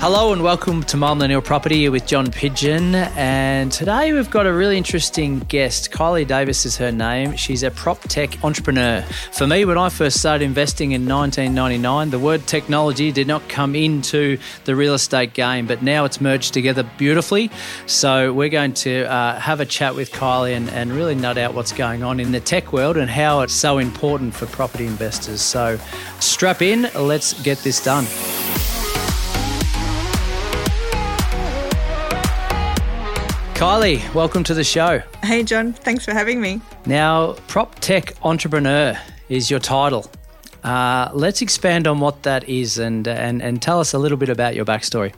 Hello and welcome to My Millennial Property with John Pidgeon. And today we've got a really interesting guest. Kylie Davis is her name. She's a prop tech entrepreneur. For me, when I first started investing in 1999, the word technology did not come into the real estate game, but now it's merged together beautifully. So we're going to uh, have a chat with Kylie and, and really nut out what's going on in the tech world and how it's so important for property investors. So strap in, let's get this done. Kylie, welcome to the show. Hey, John. Thanks for having me. Now, prop tech entrepreneur is your title. Uh, let's expand on what that is and, and, and tell us a little bit about your backstory.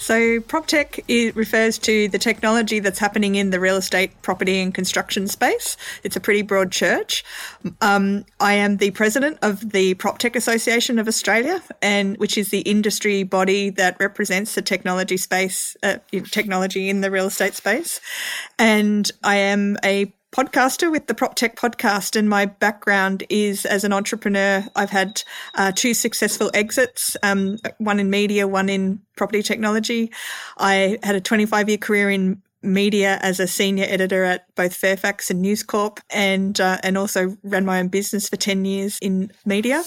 So, PropTech it refers to the technology that's happening in the real estate, property, and construction space. It's a pretty broad church. Um, I am the president of the PropTech Association of Australia, and which is the industry body that represents the technology space, uh, technology in the real estate space. And I am a podcaster with the Prop Tech podcast, and my background is as an entrepreneur. I've had uh, two successful exits, um, one in media, one in property technology. I had a 25 year career in media as a senior editor at both Fairfax and News Corp, and uh, and also ran my own business for 10 years in media.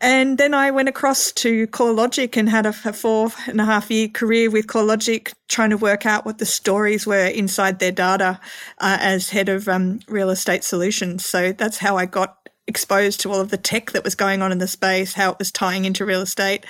And then I went across to CoreLogic and had a, a, four and a half year career with CoreLogic, trying to work out what the stories were inside their data uh, as head of um, real estate solutions. So that's how I got exposed to all of the tech that was going on in the space, how it was tying into real estate,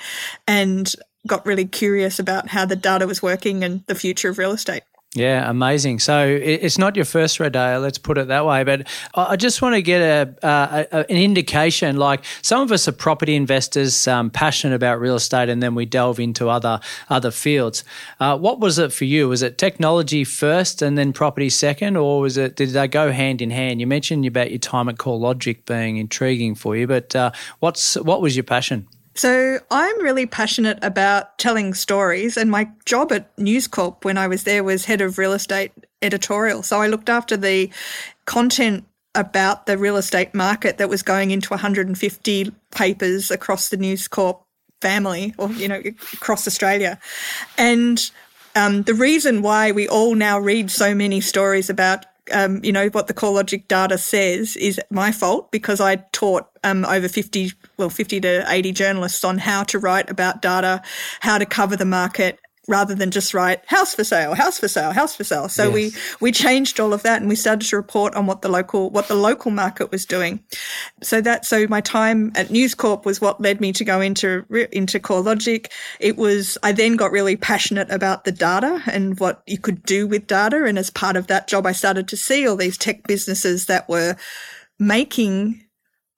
and got really curious about how the data was working and the future of real estate. Yeah, amazing. So it's not your first rodeo, let's put it that way. But I just want to get a, a, an indication. Like some of us are property investors, um, passionate about real estate, and then we delve into other other fields. Uh, what was it for you? Was it technology first, and then property second, or was it did they go hand in hand? You mentioned about your time at CoreLogic being intriguing for you, but uh, what's what was your passion? So I'm really passionate about telling stories, and my job at News Corp when I was there was head of real estate editorial. So I looked after the content about the real estate market that was going into 150 papers across the News Corp family, or you know, across Australia, and um, the reason why we all now read so many stories about um, you know, what the CoreLogic data says is my fault because I taught um, over 50, well, 50 to 80 journalists on how to write about data, how to cover the market, rather than just write house for sale, house for sale, house for sale. So yes. we we changed all of that and we started to report on what the local what the local market was doing. So that so my time at News Corp was what led me to go into into CoreLogic. It was I then got really passionate about the data and what you could do with data and as part of that job I started to see all these tech businesses that were making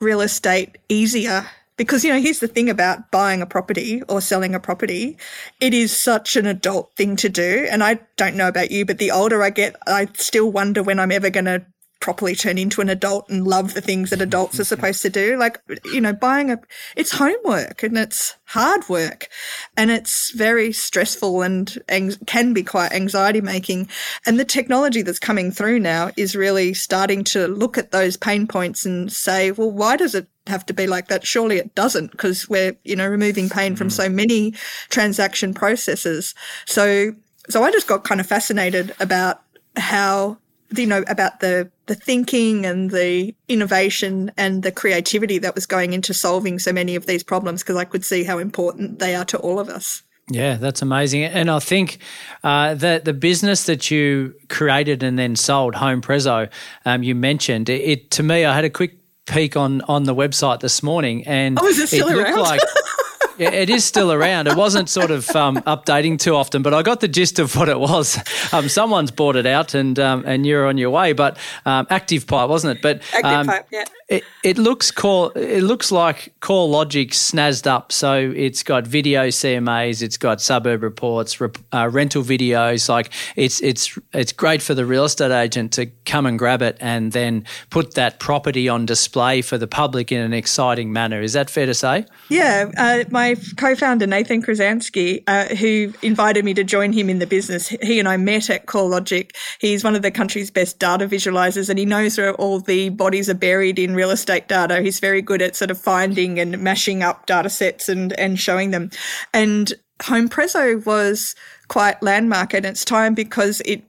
real estate easier because, you know, here's the thing about buying a property or selling a property. It is such an adult thing to do. And I don't know about you, but the older I get, I still wonder when I'm ever going to properly turn into an adult and love the things that adults are supposed to do. Like, you know, buying a, it's homework and it's hard work and it's very stressful and ang- can be quite anxiety making. And the technology that's coming through now is really starting to look at those pain points and say, well, why does it have to be like that. Surely it doesn't because we're, you know, removing pain from mm. so many transaction processes. So, so I just got kind of fascinated about how, you know, about the, the thinking and the innovation and the creativity that was going into solving so many of these problems because I could see how important they are to all of us. Yeah, that's amazing. And I think uh, that the business that you created and then sold, Home Prezzo, um, you mentioned it, it, To me, I had a quick peek on on the website this morning, and oh, is it it around? like yeah, it is still around. It wasn't sort of um, updating too often, but I got the gist of what it was. Um, someone's bought it out, and um, and you're on your way. But um, Active Pipe, wasn't it? But Active um, Pipe, yeah. It, it looks core. It looks like CoreLogic snazzed up. So it's got video CMAs, it's got suburb reports, rep, uh, rental videos. Like it's it's it's great for the real estate agent to come and grab it and then put that property on display for the public in an exciting manner. Is that fair to say? Yeah, uh, my co-founder Nathan Krasansky, uh, who invited me to join him in the business, he and I met at CoreLogic. He's one of the country's best data visualizers, and he knows where all the bodies are buried in real estate data. He's very good at sort of finding and mashing up data sets and, and showing them. And Home Prezzo was quite landmark in its time because it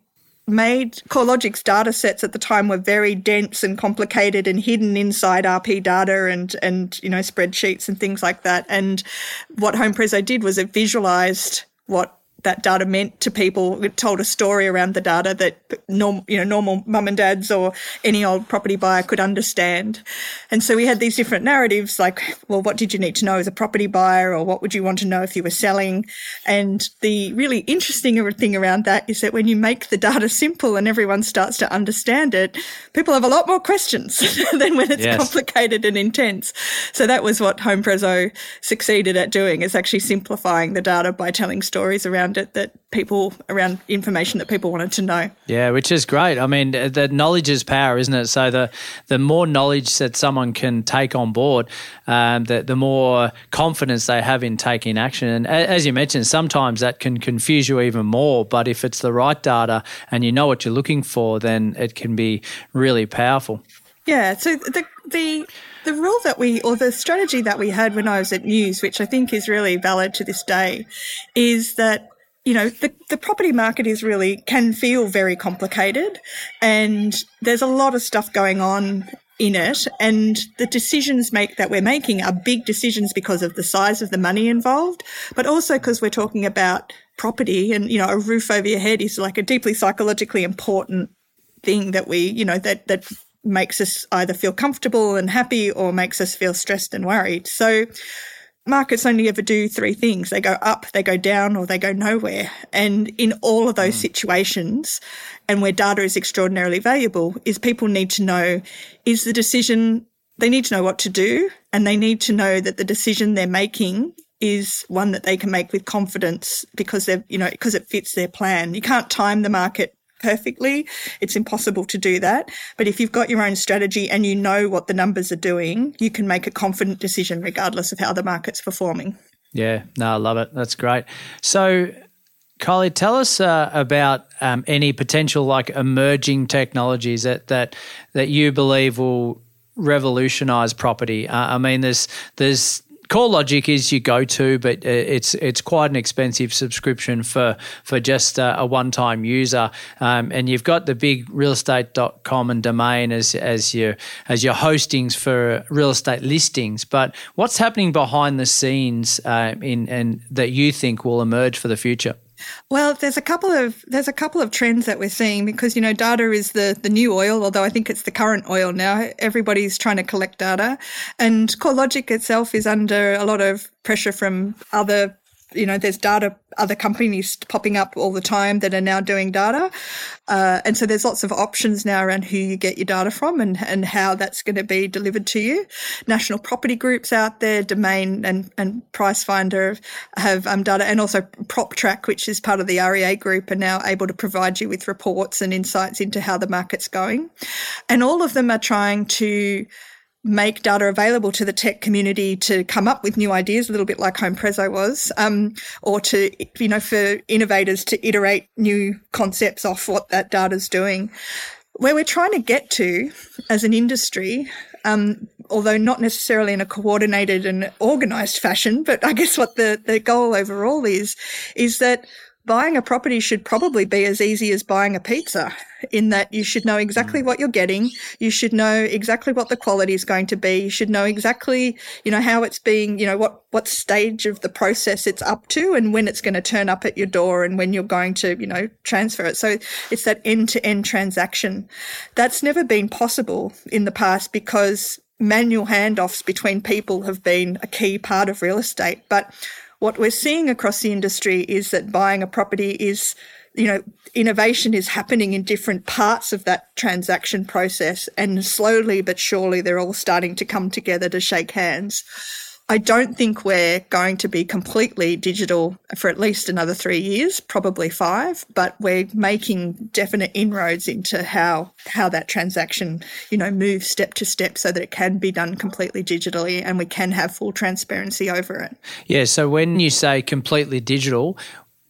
made CoreLogic's data sets at the time were very dense and complicated and hidden inside RP data and and you know spreadsheets and things like that. And what Home Prezzo did was it visualized what that data meant to people. It told a story around the data that normal, you know, normal mum and dads or any old property buyer could understand. And so we had these different narratives like, well, what did you need to know as a property buyer or what would you want to know if you were selling? And the really interesting thing around that is that when you make the data simple and everyone starts to understand it, people have a lot more questions than when it's yes. complicated and intense. So that was what Home Prezzo succeeded at doing is actually simplifying the data by telling stories around around it that people around information that people wanted to know. Yeah, which is great. I mean, the knowledge is power, isn't it? So the the more knowledge that someone can take on board, um, the the more confidence they have in taking action. And as you mentioned, sometimes that can confuse you even more. But if it's the right data and you know what you're looking for, then it can be really powerful. Yeah. So the the the rule that we, or the strategy that we had when I was at News, which I think is really valid to this day, is that you know, the, the property market is really can feel very complicated and there's a lot of stuff going on in it and the decisions make that we're making are big decisions because of the size of the money involved, but also because we're talking about property and, you know, a roof over your head is like a deeply psychologically important thing that we, you know, that, that makes us either feel comfortable and happy or makes us feel stressed and worried. So markets only ever do three things they go up, they go down, or they go nowhere. And in all of those mm. situations, and where data is extraordinarily valuable, is people need to know is the decision, they need to know what to do, and they need to know that the decision they're making is one that they can make with confidence because they're, you know, because it fits their plan. You can't time the market perfectly. It's impossible to do that. But if you've got your own strategy and you know what the numbers are doing, you can make a confident decision regardless of how the market's performing. Yeah, no, I love it. That's great. So, Kylie, tell us uh, about um, any potential like emerging technologies that that that you believe will revolutionize property. Uh, I mean, there's there's CoreLogic is your go-to, but uh, it's it's quite an expensive subscription for for just a, a one-time user. Um, and you've got the big realestate.com and domain as as your as your hostings for real estate listings. But what's happening behind the scenes uh, in and that you think will emerge for the future? Well, there's a couple of there's a couple of trends that we're seeing because you know data is the the new oil, although I think it's the current oil now. Everybody's trying to collect data, and CoreLogic itself is under a lot of pressure from other you know, there's data, other companies popping up all the time that are now doing data. Uh, and so there's lots of options now around who you get your data from and, and how that's going to be delivered to you. National property groups out there, Domain and, and Pricefinder have um, data and also PropTrack, which is part of the REA group, are now able to provide you with reports and insights into how the market's going. And all of them are trying to make data available to the tech community to come up with new ideas, a little bit like Home Prezzo was, um, or to, you know, for innovators to iterate new concepts off what that data is doing. Where we're trying to get to as an industry, um, although not necessarily in a coordinated and organized fashion, but I guess what the, the goal overall is, is that buying a property should probably be as easy as buying a pizza in that you should know exactly mm. what you're getting. You should know exactly what the quality is going to be. You should know exactly, you know, how it's being, you know, what, what stage of the process it's up to and when it's going to turn up at your door and when you're going to, you know, transfer it. So it's that end to end transaction. That's never been possible in the past because manual handoffs between people have been a key part of real estate. But what we're seeing across the industry is that buying a property is you know, innovation is happening in different parts of that transaction process, and slowly but surely they're all starting to come together to shake hands. I don't think we're going to be completely digital for at least another three years, probably five, but we're making definite inroads into how how that transaction, you know, moves step to step so that it can be done completely digitally and we can have full transparency over it. Yeah, so when you say completely digital,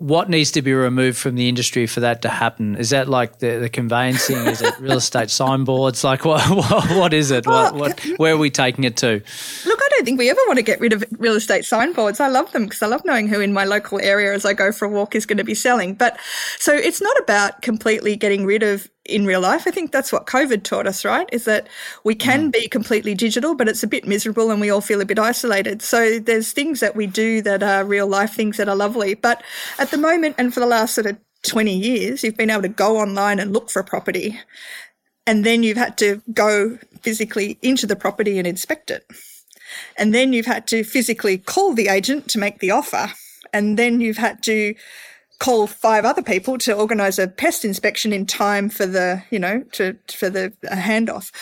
what needs to be removed from the industry for that to happen? Is that like the, the conveyancing? is it real estate signboards? Like what, what, what is it? What, what, where are we taking it to? Look, I don't think we ever want to get rid of real estate signboards. I love them because I love knowing who in my local area as I go for a walk is going to be selling. But so it's not about completely getting rid of in real life. I think that's what COVID taught us, right? Is that we can mm. be completely digital, but it's a bit miserable and we all feel a bit isolated. So there's things that we do that are real life things that are lovely. But at the moment and for the last sort of 20 years, you've been able to go online and look for a property. And then you've had to go physically into the property and inspect it. And then you've had to physically call the agent to make the offer. And then you've had to call five other people to organize a pest inspection in time for the, you know, to, for the handoff.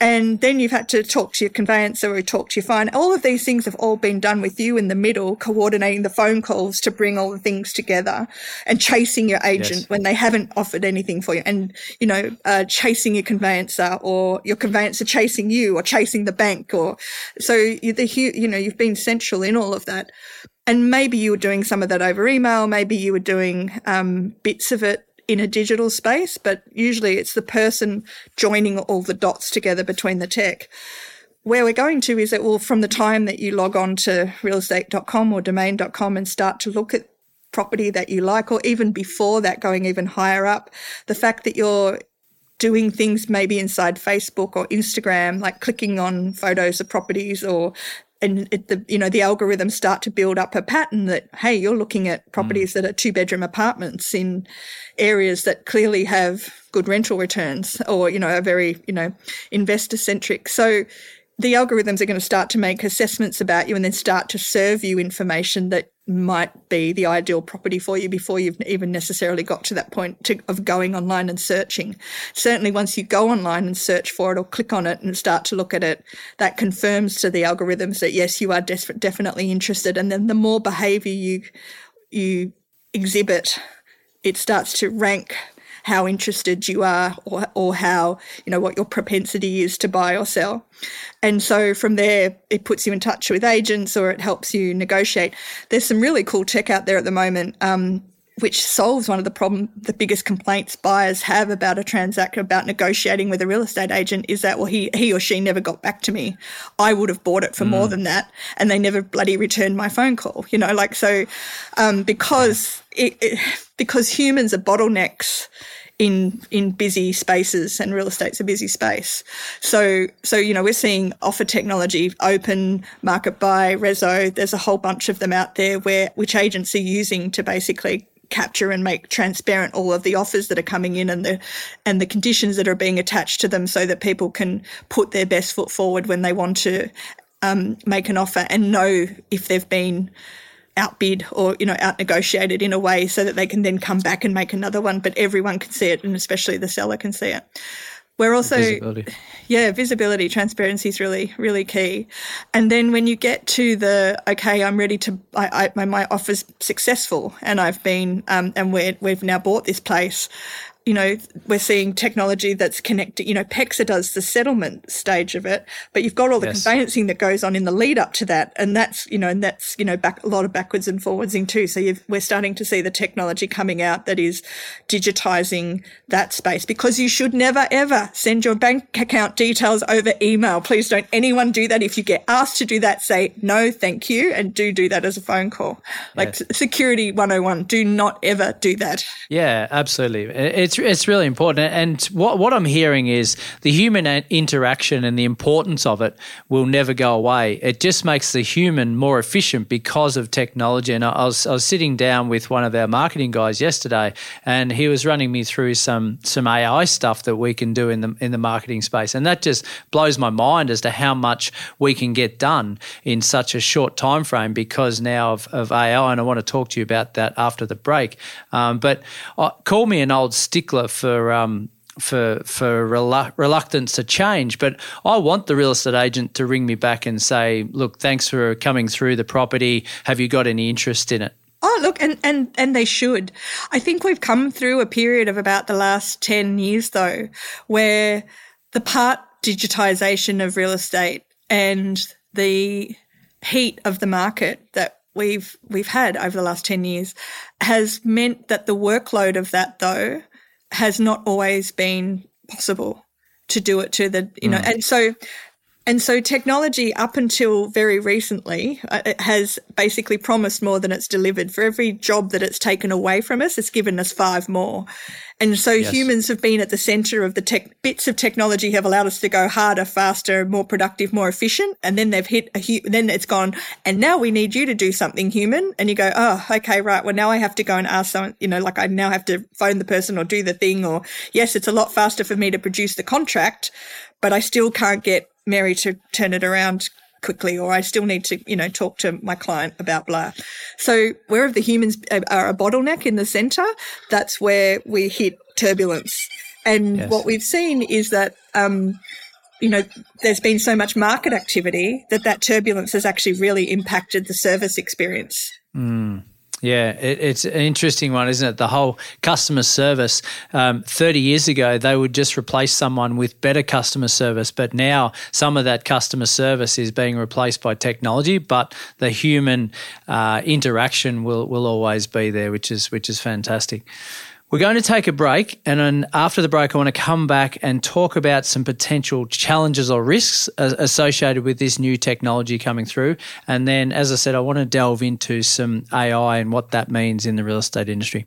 And then you've had to talk to your conveyancer or talk to your fine. All of these things have all been done with you in the middle, coordinating the phone calls to bring all the things together and chasing your agent yes. when they haven't offered anything for you and, you know, uh, chasing your conveyancer or your conveyancer chasing you or chasing the bank or so you, the, you know, you've been central in all of that and maybe you were doing some of that over email, maybe you were doing um, bits of it in a digital space, but usually it's the person joining all the dots together between the tech. Where we're going to is that, well, from the time that you log on to realestate.com or domain.com and start to look at property that you like, or even before that, going even higher up, the fact that you're doing things maybe inside Facebook or Instagram, like clicking on photos of properties or and it, the you know the algorithms start to build up a pattern that hey you're looking at properties mm. that are two bedroom apartments in areas that clearly have good rental returns or you know are very you know investor centric so the algorithms are going to start to make assessments about you and then start to serve you information that might be the ideal property for you before you've even necessarily got to that point to, of going online and searching. Certainly, once you go online and search for it or click on it and start to look at it, that confirms to the algorithms that yes, you are des- definitely interested. And then the more behavior you you exhibit, it starts to rank how interested you are or, or how, you know, what your propensity is to buy or sell. And so from there, it puts you in touch with agents or it helps you negotiate. There's some really cool tech out there at the moment. Um, which solves one of the problem the biggest complaints buyers have about a transaction about negotiating with a real estate agent is that well he he or she never got back to me i would have bought it for mm. more than that and they never bloody returned my phone call you know like so um, because it, it, because humans are bottlenecks in in busy spaces and real estate's a busy space. So so you know we're seeing offer technology, open market buy, Rezo. There's a whole bunch of them out there where which agents are using to basically capture and make transparent all of the offers that are coming in and the and the conditions that are being attached to them so that people can put their best foot forward when they want to um, make an offer and know if they've been outbid or you know out negotiated in a way so that they can then come back and make another one but everyone can see it and especially the seller can see it we're also visibility. yeah visibility transparency is really really key and then when you get to the okay i'm ready to I, I my offer's successful and i've been um, and we we've now bought this place you know, we're seeing technology that's connected. You know, PEXA does the settlement stage of it, but you've got all the yes. conveyancing that goes on in the lead up to that, and that's you know, and that's you know, back a lot of backwards and forwardsing too. So we're starting to see the technology coming out that is digitizing that space because you should never ever send your bank account details over email. Please don't anyone do that. If you get asked to do that, say no, thank you, and do do that as a phone call. Like yes. security 101, do not ever do that. Yeah, absolutely. It's it's it's really important. And what what I'm hearing is the human interaction and the importance of it will never go away. It just makes the human more efficient because of technology. And I was I was sitting down with one of our marketing guys yesterday, and he was running me through some some AI stuff that we can do in the in the marketing space, and that just blows my mind as to how much we can get done in such a short time frame because now of, of AI. And I want to talk to you about that after the break. Um, but uh, call me an old stickler for um, for for relu- reluctance to change. But I want the real estate agent to ring me back and say, "Look, thanks for coming through the property. Have you got any interest in it?" Oh, look, and, and, and they should. I think we've come through a period of about the last 10 years, though, where the part digitization of real estate and the heat of the market that we've we've had over the last 10 years has meant that the workload of that though has not always been possible to do it to the you know mm. and so and so technology, up until very recently, uh, it has basically promised more than it's delivered. For every job that it's taken away from us, it's given us five more. And so yes. humans have been at the center of the tech. Bits of technology have allowed us to go harder, faster, more productive, more efficient. And then they've hit a, hu- then it's gone. And now we need you to do something human. And you go, oh, okay, right. Well, now I have to go and ask someone, you know, like I now have to phone the person or do the thing. Or yes, it's a lot faster for me to produce the contract, but I still can't get Mary to turn it around quickly, or I still need to, you know, talk to my client about blah. So wherever the humans are a bottleneck in the center, that's where we hit turbulence. And yes. what we've seen is that, um, you know, there's been so much market activity that that turbulence has actually really impacted the service experience. Mm. Yeah, it, it's an interesting one, isn't it? The whole customer service. Um, 30 years ago, they would just replace someone with better customer service, but now some of that customer service is being replaced by technology, but the human uh, interaction will, will always be there, which is which is fantastic. We're going to take a break, and then after the break, I want to come back and talk about some potential challenges or risks associated with this new technology coming through. And then, as I said, I want to delve into some AI and what that means in the real estate industry.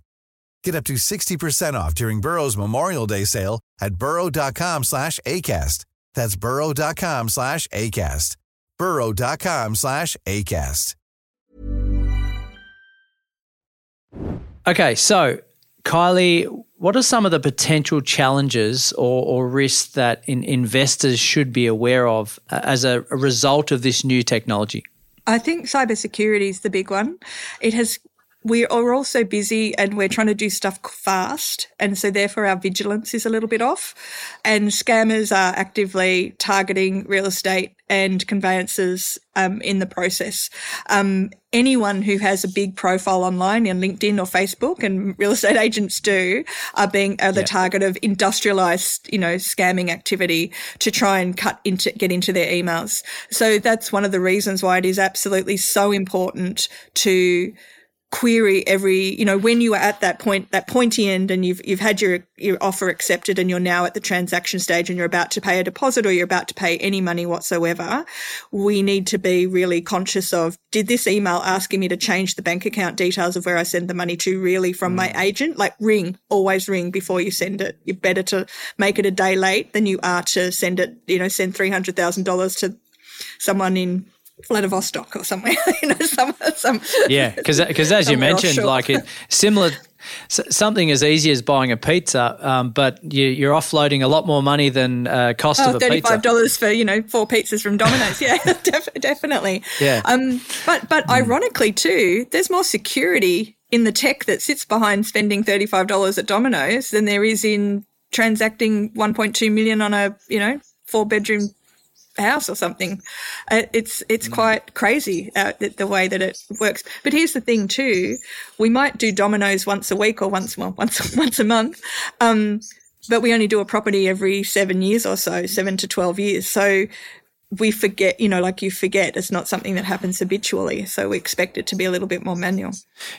Get up to 60% off during Burrow's Memorial Day sale at burrow.com slash ACAST. That's burrow.com slash ACAST. burrow.com slash ACAST. Okay, so Kylie, what are some of the potential challenges or, or risks that in, investors should be aware of uh, as a, a result of this new technology? I think cybersecurity is the big one. It has we are also busy and we're trying to do stuff fast. And so therefore our vigilance is a little bit off. And scammers are actively targeting real estate and conveyances um, in the process. Um, anyone who has a big profile online in LinkedIn or Facebook, and real estate agents do, are being are the yeah. target of industrialized, you know, scamming activity to try and cut into get into their emails. So that's one of the reasons why it is absolutely so important to query every you know when you are at that point that pointy end and you've you've had your your offer accepted and you're now at the transaction stage and you're about to pay a deposit or you're about to pay any money whatsoever we need to be really conscious of did this email asking me to change the bank account details of where I send the money to really from mm. my agent like ring always ring before you send it you're better to make it a day late than you are to send it you know send $300,000 to someone in Vladivostok or somewhere, you know, some, some yeah, because as you mentioned, offshore. like it similar something as easy as buying a pizza, um, but you, are offloading a lot more money than uh, cost oh, of a $35 pizza. For you know four pizzas from Domino's. Yeah, def- definitely. Yeah. Um, but but mm. ironically too, there's more security in the tech that sits behind spending thirty-five dollars at Domino's than there is in transacting one point two million on a you know four bedroom house or something. Uh, it's it's mm. quite crazy uh, the, the, way that it works. But here's the thing too: we might do Domino's once a week or once well, once once a month, um, but we only do a property every seven years or so, seven to twelve years. So we forget, you know, like you forget, it's not something that happens habitually. So we expect it to be a little bit more manual.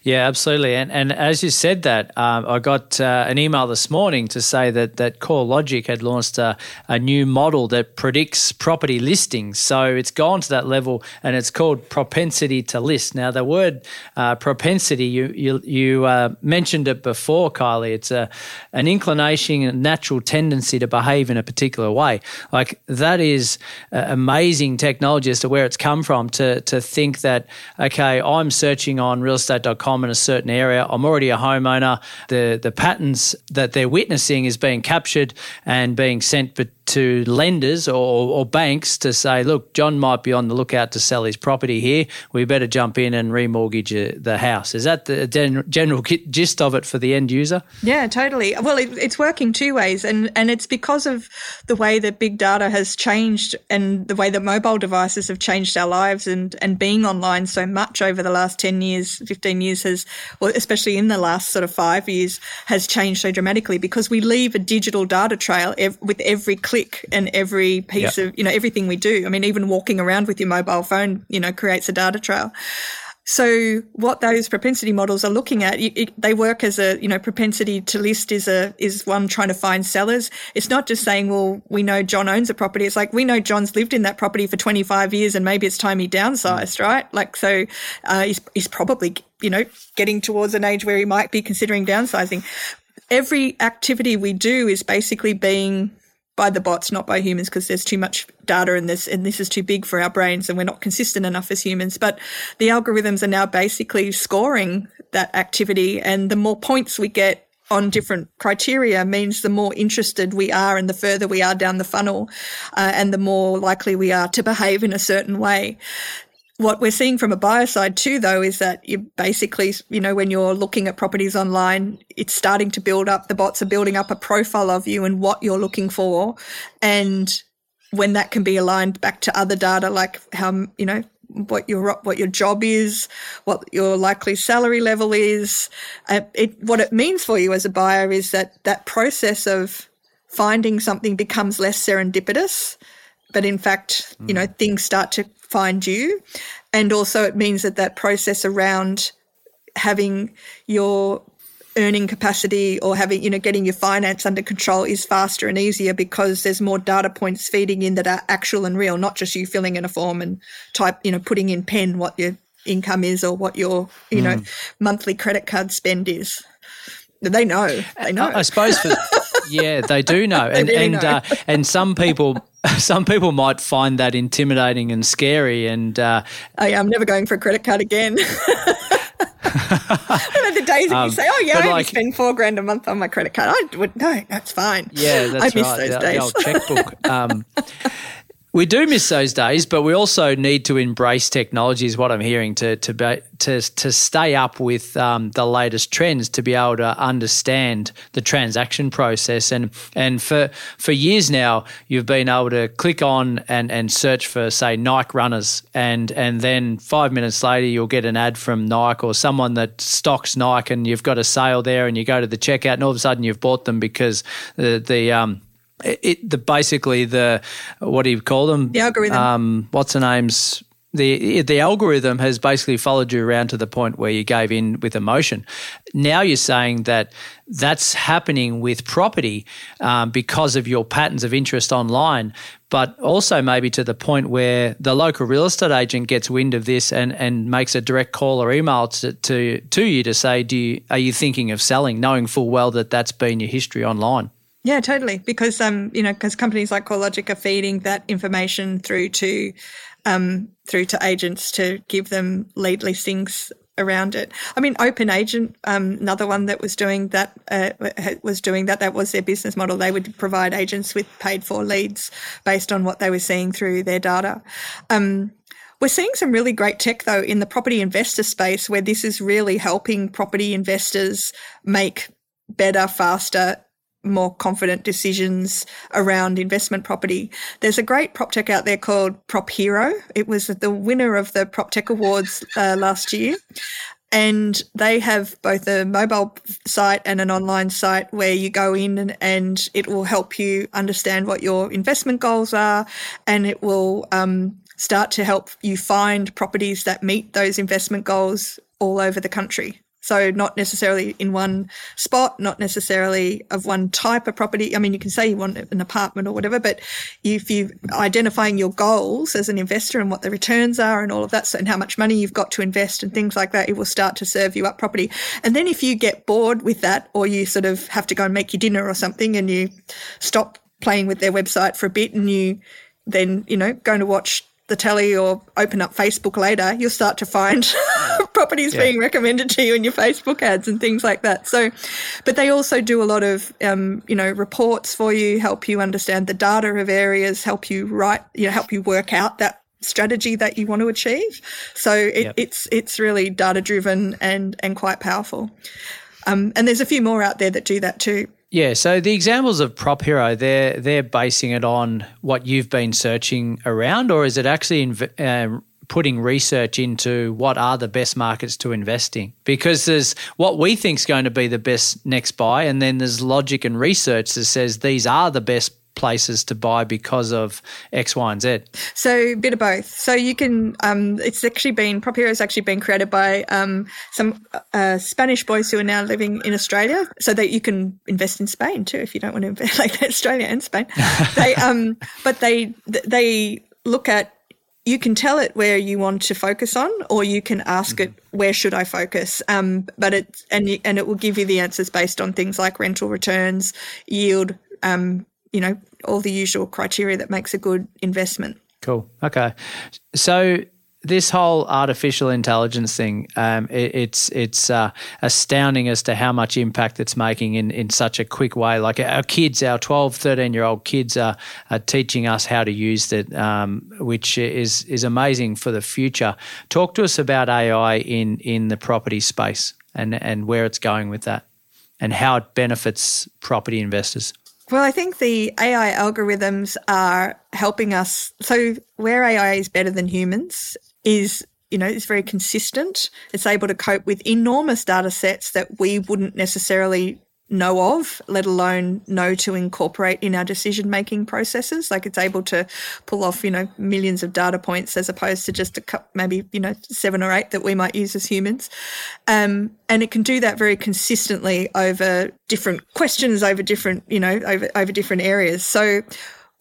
Yeah, absolutely. And and as you said that, um, I got uh, an email this morning to say that that CoreLogic had launched a, a new model that predicts property listings. So it's gone to that level, and it's called propensity to list. Now, the word uh, propensity, you you you uh, mentioned it before, Kylie. It's a an inclination, a natural tendency to behave in a particular way. Like that is a amazing technology as to where it's come from to, to think that, okay, I'm searching on realestate.com in a certain area. I'm already a homeowner. The, the patterns that they're witnessing is being captured and being sent to lenders or, or, banks to say, look, John might be on the lookout to sell his property here. We better jump in and remortgage uh, the house. Is that the general gist of it for the end user? Yeah, totally. Well, it, it's working two ways, and, and it's because of the way that big data has changed and the way that mobile devices have changed our lives and, and being online so much over the last 10 years, 15 years has, well, especially in the last sort of five years, has changed so dramatically because we leave a digital data trail ev- with every and every piece yep. of, you know, everything we do. I mean, even walking around with your mobile phone, you know, creates a data trail. So what those propensity models are looking at, it, it, they work as a, you know, propensity to list is a, is one trying to find sellers. It's not just saying, well, we know John owns a property. It's like, we know John's lived in that property for 25 years and maybe it's time he downsized, mm. right? Like, so, uh, he's, he's probably, you know, getting towards an age where he might be considering downsizing. Every activity we do is basically being by the bots, not by humans, because there's too much data in this, and this is too big for our brains, and we're not consistent enough as humans. But the algorithms are now basically scoring that activity, and the more points we get on different criteria means the more interested we are and the further we are down the funnel, uh, and the more likely we are to behave in a certain way. What we're seeing from a buyer side too, though, is that you basically, you know, when you're looking at properties online, it's starting to build up, the bots are building up a profile of you and what you're looking for. And when that can be aligned back to other data, like how, you know, what your what your job is, what your likely salary level is. Uh, it, what it means for you as a buyer is that that process of finding something becomes less serendipitous, but in fact, mm. you know, things start to find you. And also, it means that that process around having your earning capacity or having, you know, getting your finance under control is faster and easier because there's more data points feeding in that are actual and real, not just you filling in a form and type, you know, putting in pen what your income is or what your, you mm. know, monthly credit card spend is. They know. They know. I, I suppose for yeah, they do know, and really and know. Uh, and some people some people might find that intimidating and scary. And uh, oh, yeah, I'm never going for a credit card again. the days that um, you say, "Oh yeah, I like, spend four grand a month on my credit card." I would no, that's fine. Yeah, that's I miss right. Those the, days. the old checkbook. Um, we do miss those days, but we also need to embrace technology. Is what I'm hearing to to to to stay up with um, the latest trends, to be able to understand the transaction process. And and for for years now, you've been able to click on and, and search for say Nike runners, and and then five minutes later you'll get an ad from Nike or someone that stocks Nike, and you've got a sale there, and you go to the checkout, and all of a sudden you've bought them because the the um, it, the basically the what do you call them? The algorithm. Um, what's the name's the the algorithm has basically followed you around to the point where you gave in with emotion. Now you're saying that that's happening with property um, because of your patterns of interest online, but also maybe to the point where the local real estate agent gets wind of this and, and makes a direct call or email to, to, to you to say, do you, are you thinking of selling, knowing full well that that's been your history online? Yeah, totally. Because um, you know, because companies like CoreLogic are feeding that information through to um, through to agents to give them lead listings around it. I mean, Open Agent, um, another one that was doing that, uh, was doing that. That was their business model. They would provide agents with paid for leads based on what they were seeing through their data. Um, we're seeing some really great tech though in the property investor space where this is really helping property investors make better, faster, more confident decisions around investment property. There's a great prop tech out there called Prop Hero. It was the winner of the Prop Tech Awards uh, last year. And they have both a mobile site and an online site where you go in and, and it will help you understand what your investment goals are and it will um, start to help you find properties that meet those investment goals all over the country. So not necessarily in one spot, not necessarily of one type of property. I mean, you can say you want an apartment or whatever, but if you're identifying your goals as an investor and what the returns are and all of that, and how much money you've got to invest and things like that, it will start to serve you up property. And then if you get bored with that, or you sort of have to go and make your dinner or something, and you stop playing with their website for a bit, and you then you know going to watch the telly or open up Facebook later, you'll start to find properties yeah. being recommended to you in your Facebook ads and things like that. So, but they also do a lot of, um, you know, reports for you, help you understand the data of areas, help you write, you know, help you work out that strategy that you want to achieve. So it, yep. it's it's really data driven and and quite powerful. Um, and there's a few more out there that do that too. Yeah, so the examples of Prop Hero, they're they're basing it on what you've been searching around, or is it actually inv- uh, putting research into what are the best markets to invest in? Because there's what we think is going to be the best next buy, and then there's logic and research that says these are the best places to buy because of X, Y, and Z? So a bit of both. So you can. Um, it's actually been Prop Hero has actually been created by um, some uh, Spanish boys who are now living in Australia, so that you can invest in Spain too if you don't want to invest like Australia and Spain. they um, but they they look at you can tell it where you want to focus on, or you can ask mm-hmm. it where should I focus. Um, but it and and it will give you the answers based on things like rental returns, yield, um, you know, all the usual criteria that makes a good investment. Cool. Okay. So this whole artificial intelligence thing, um, it, it's it's uh, astounding as to how much impact it's making in, in such a quick way. Like our kids, our 12, 13 year old kids are, are teaching us how to use it, um, which is is amazing for the future. Talk to us about AI in, in the property space and, and where it's going with that and how it benefits property investors. Well, I think the AI algorithms are helping us. So, where AI is better than humans is, you know, it's very consistent. It's able to cope with enormous data sets that we wouldn't necessarily know of, let alone know to incorporate in our decision making processes. Like it's able to pull off, you know, millions of data points as opposed to just a couple, maybe, you know, seven or eight that we might use as humans. Um, and it can do that very consistently over different questions, over different, you know, over, over different areas. So,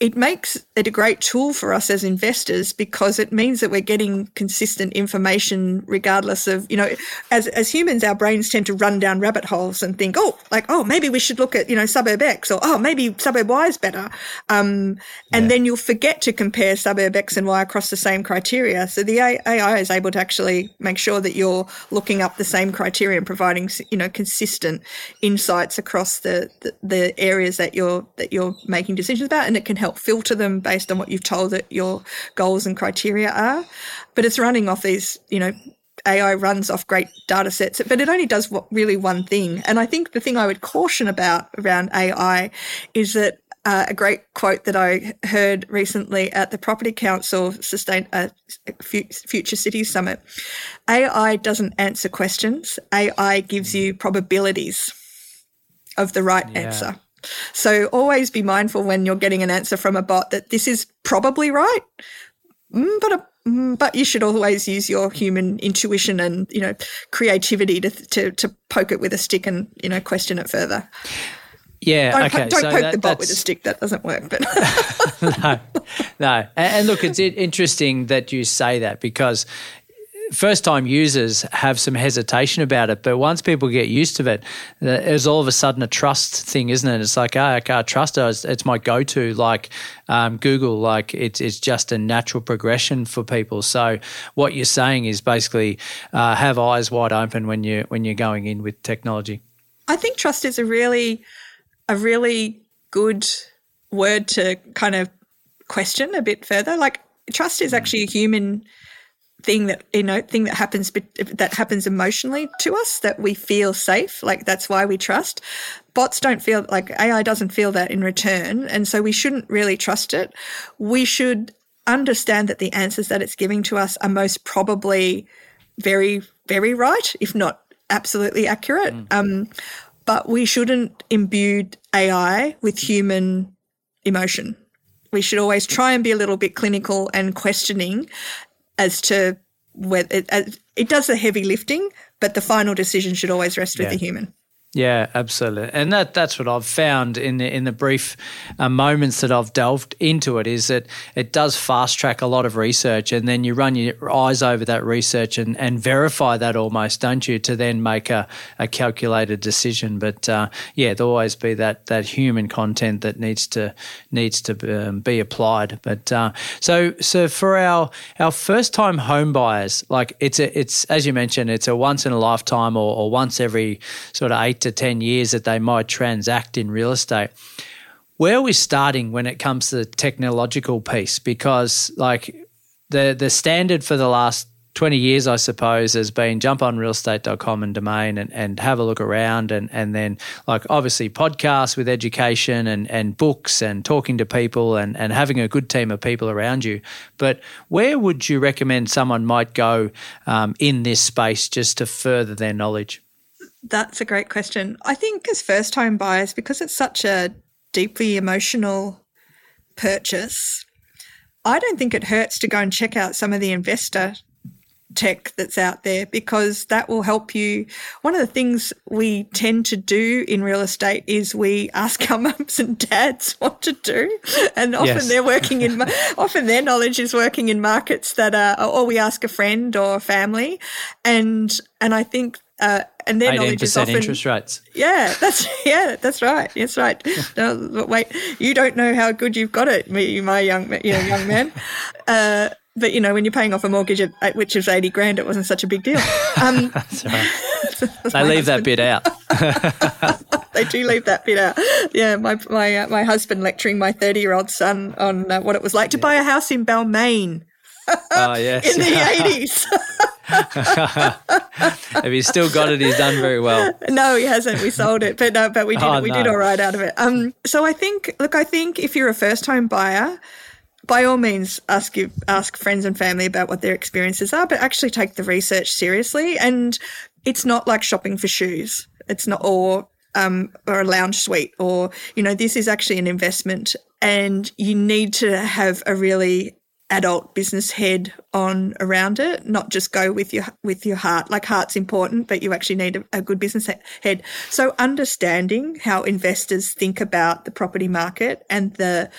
it makes it a great tool for us as investors because it means that we're getting consistent information regardless of, you know, as, as humans, our brains tend to run down rabbit holes and think, oh, like, oh, maybe we should look at, you know, suburb X or, oh, maybe suburb Y is better. Um, and yeah. then you'll forget to compare suburb X and Y across the same criteria. So the AI is able to actually make sure that you're looking up the same criteria and providing, you know, consistent insights across the, the, the areas that you're, that you're making decisions about. And it can help help filter them based on what you've told that your goals and criteria are. But it's running off these, you know, AI runs off great data sets, but it only does what, really one thing. And I think the thing I would caution about around AI is that uh, a great quote that I heard recently at the Property Council Sustain uh, Future Cities Summit: AI doesn't answer questions. AI gives you probabilities of the right yeah. answer. So always be mindful when you're getting an answer from a bot that this is probably right, mm, but a mm, but you should always use your human intuition and you know creativity to to to poke it with a stick and you know question it further. Yeah, Don't, okay. don't so poke that- the bot with a stick. That doesn't work. But no, no. And, and look, it's interesting that you say that because first time users have some hesitation about it, but once people get used to it, there's all of a sudden a trust thing, isn't it? It's like, oh, I can't trust it. It's, it's my go to, like um, Google, like it's, it's just a natural progression for people. So, what you're saying is basically uh, have eyes wide open when, you, when you're going in with technology. I think trust is a really a really good word to kind of question a bit further. Like trust is actually a human thing that you know thing that happens that happens emotionally to us that we feel safe like that's why we trust. Bots don't feel like ai doesn't feel that in return and so we shouldn't really trust it. We should understand that the answers that it's giving to us are most probably very very right if not absolutely accurate. Um, but we shouldn't imbue ai with human emotion. We should always try and be a little bit clinical and questioning as to whether it, it does the heavy lifting, but the final decision should always rest with the human. Yeah, absolutely, and that that's what I've found in the, in the brief uh, moments that I've delved into it is that it does fast track a lot of research, and then you run your eyes over that research and, and verify that almost, don't you, to then make a, a calculated decision. But uh, yeah, there'll always be that that human content that needs to needs to um, be applied. But uh, so so for our our first time home buyers, like it's a it's as you mentioned, it's a once in a lifetime or, or once every sort of eight to ten years that they might transact in real estate. Where are we starting when it comes to the technological piece? Because like the the standard for the last 20 years, I suppose, has been jump on realestate.com and domain and, and have a look around and, and then like obviously podcasts with education and, and books and talking to people and, and having a good team of people around you. But where would you recommend someone might go um, in this space just to further their knowledge? That's a great question. I think as first home buyers, because it's such a deeply emotional purchase, I don't think it hurts to go and check out some of the investor tech that's out there because that will help you. One of the things we tend to do in real estate is we ask our mums and dads what to do, and often Yes. they're working in often their knowledge is working in markets that are, or we ask a friend or family, and and I think. Uh, and their knowledge is 18% often interest rates. yeah, that's yeah, that's right. That's right. No, but wait, you don't know how good you've got it, me- my young, you know, young man. Uh, but you know, when you're paying off a mortgage at, which is eighty grand, it wasn't such a big deal. Um, That's right. they leave that bit out. they do leave that bit out. Yeah, my my uh, my husband lecturing my thirty year old son on uh, what it was like to buy a house in Balmain Oh, yes. in the eighties. if he's still got it, he's done very well. No, he hasn't. We sold it, but no, but we did. Oh, we no. did all right out of it. Um, so I think, look, I think if you're a first home buyer, by all means, ask you ask friends and family about what their experiences are, but actually take the research seriously. And it's not like shopping for shoes. It's not or um, or a lounge suite, or you know, this is actually an investment, and you need to have a really adult business head on around it not just go with your with your heart. Like heart's important but you actually need a, a good business head. So understanding how investors think about the property market and the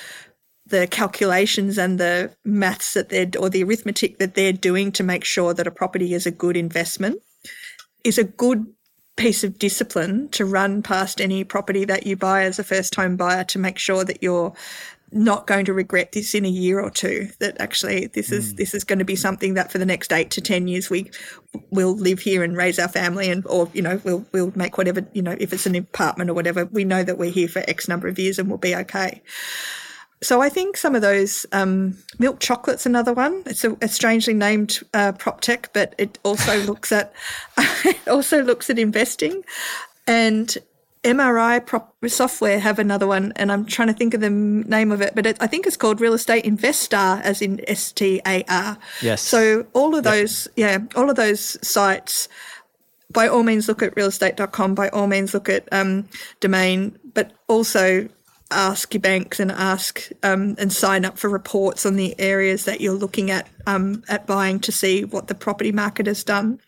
the calculations and the maths that they're or the arithmetic that they're doing to make sure that a property is a good investment is a good piece of discipline to run past any property that you buy as a first home buyer to make sure that you're not going to regret this in a year or two that actually this is this is going to be something that for the next 8 to 10 years we will live here and raise our family and or you know we'll we'll make whatever you know if it's an apartment or whatever we know that we're here for x number of years and we'll be okay. So I think some of those um, milk chocolate's another one. It's a, a strangely named uh, prop tech, but it also looks at it also looks at investing, and MRI prop software have another one, and I'm trying to think of the name of it, but it, I think it's called Real Estate Investar, as in S T A R. Yes. So all of those, yeah, all of those sites by all means look at realestate.com by all means look at um, domain but also ask your banks and ask um, and sign up for reports on the areas that you're looking at um, at buying to see what the property market has done.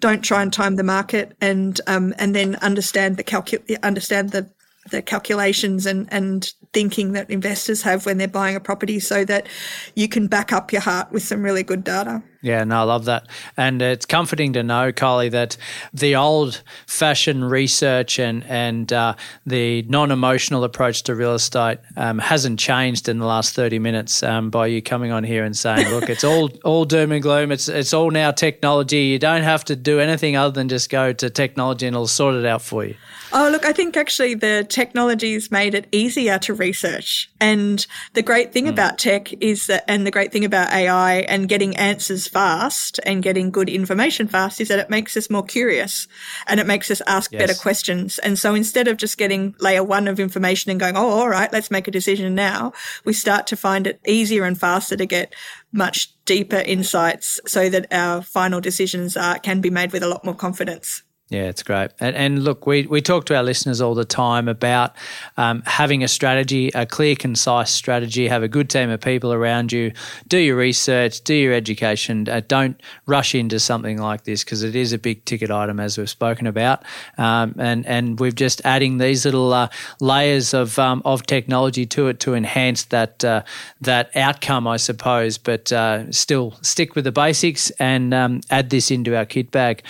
Don't try and time the market, and um, and then understand the calcu- understand the the calculations and, and thinking that investors have when they're buying a property so that you can back up your heart with some really good data. Yeah, no, I love that. And it's comforting to know, Kylie, that the old fashioned research and, and uh, the non emotional approach to real estate um, hasn't changed in the last 30 minutes um, by you coming on here and saying, look, it's all, all doom and gloom. It's, it's all now technology. You don't have to do anything other than just go to technology and it'll sort it out for you. Oh, look, I think actually the technology's made it easier to research. And the great thing mm. about tech is that, and the great thing about AI and getting answers fast and getting good information fast is that it makes us more curious and it makes us ask yes. better questions. And so instead of just getting layer one of information and going, oh, all right, let's make a decision now, we start to find it easier and faster to get much deeper insights so that our final decisions are, can be made with a lot more confidence. Yeah, it's great. And, and, look, we, we talk to our listeners all the time about um, having a strategy, a clear, concise strategy, have a good team of people around you, do your research, do your education. Uh, don't rush into something like this because it is a big ticket item, as we've spoken about. Um, and, and we're just adding these little uh, layers of, um, of technology to it to enhance that, uh, that outcome, I suppose, but uh, still stick with the basics and um, add this into our kit bag.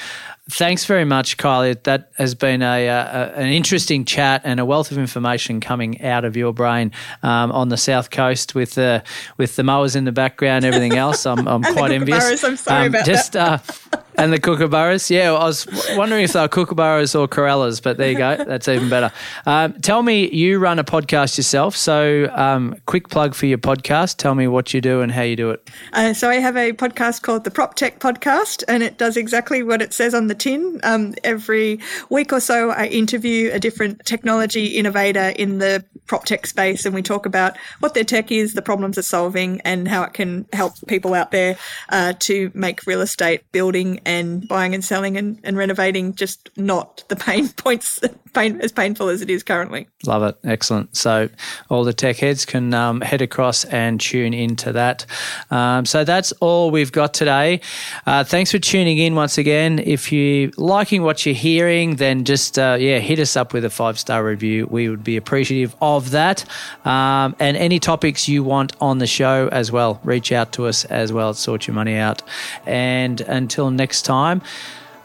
Thanks very much, Kylie. That has been a, a, an interesting chat and a wealth of information coming out of your brain um, on the south coast with the with the mowers in the background, everything else. I'm, I'm quite envious. I'm sorry um, about just, that. Uh, and the kookaburras. Yeah, I was wondering if they are kookaburras or corellas, but there you go. That's even better. Um, tell me, you run a podcast yourself. So, um, quick plug for your podcast. Tell me what you do and how you do it. Uh, so, I have a podcast called the Prop Tech Podcast, and it does exactly what it says on the tin. Um, every week or so, I interview a different technology innovator in the prop tech space, and we talk about what their tech is, the problems it's solving, and how it can help people out there uh, to make real estate building and buying and selling and, and renovating just not the pain points pain, as painful as it is currently. Love it. Excellent. So all the tech heads can um, head across and tune into that. Um, so that's all we've got today. Uh, thanks for tuning in once again. If you're liking what you're hearing, then just, uh, yeah, hit us up with a five star review. We would be appreciative of that. Um, and any topics you want on the show as well, reach out to us as well. Sort your money out. And until next time,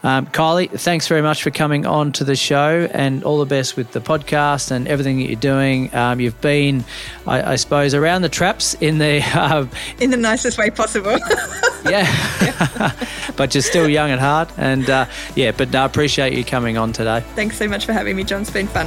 um, Kylie, thanks very much for coming on to the show and all the best with the podcast and everything that you're doing. Um, you've been, I, I, suppose, around the traps in the. Uh, in the nicest way possible. yeah. but you're still young at heart. And uh, yeah, but I appreciate you coming on today. Thanks so much for having me, John. It's been fun.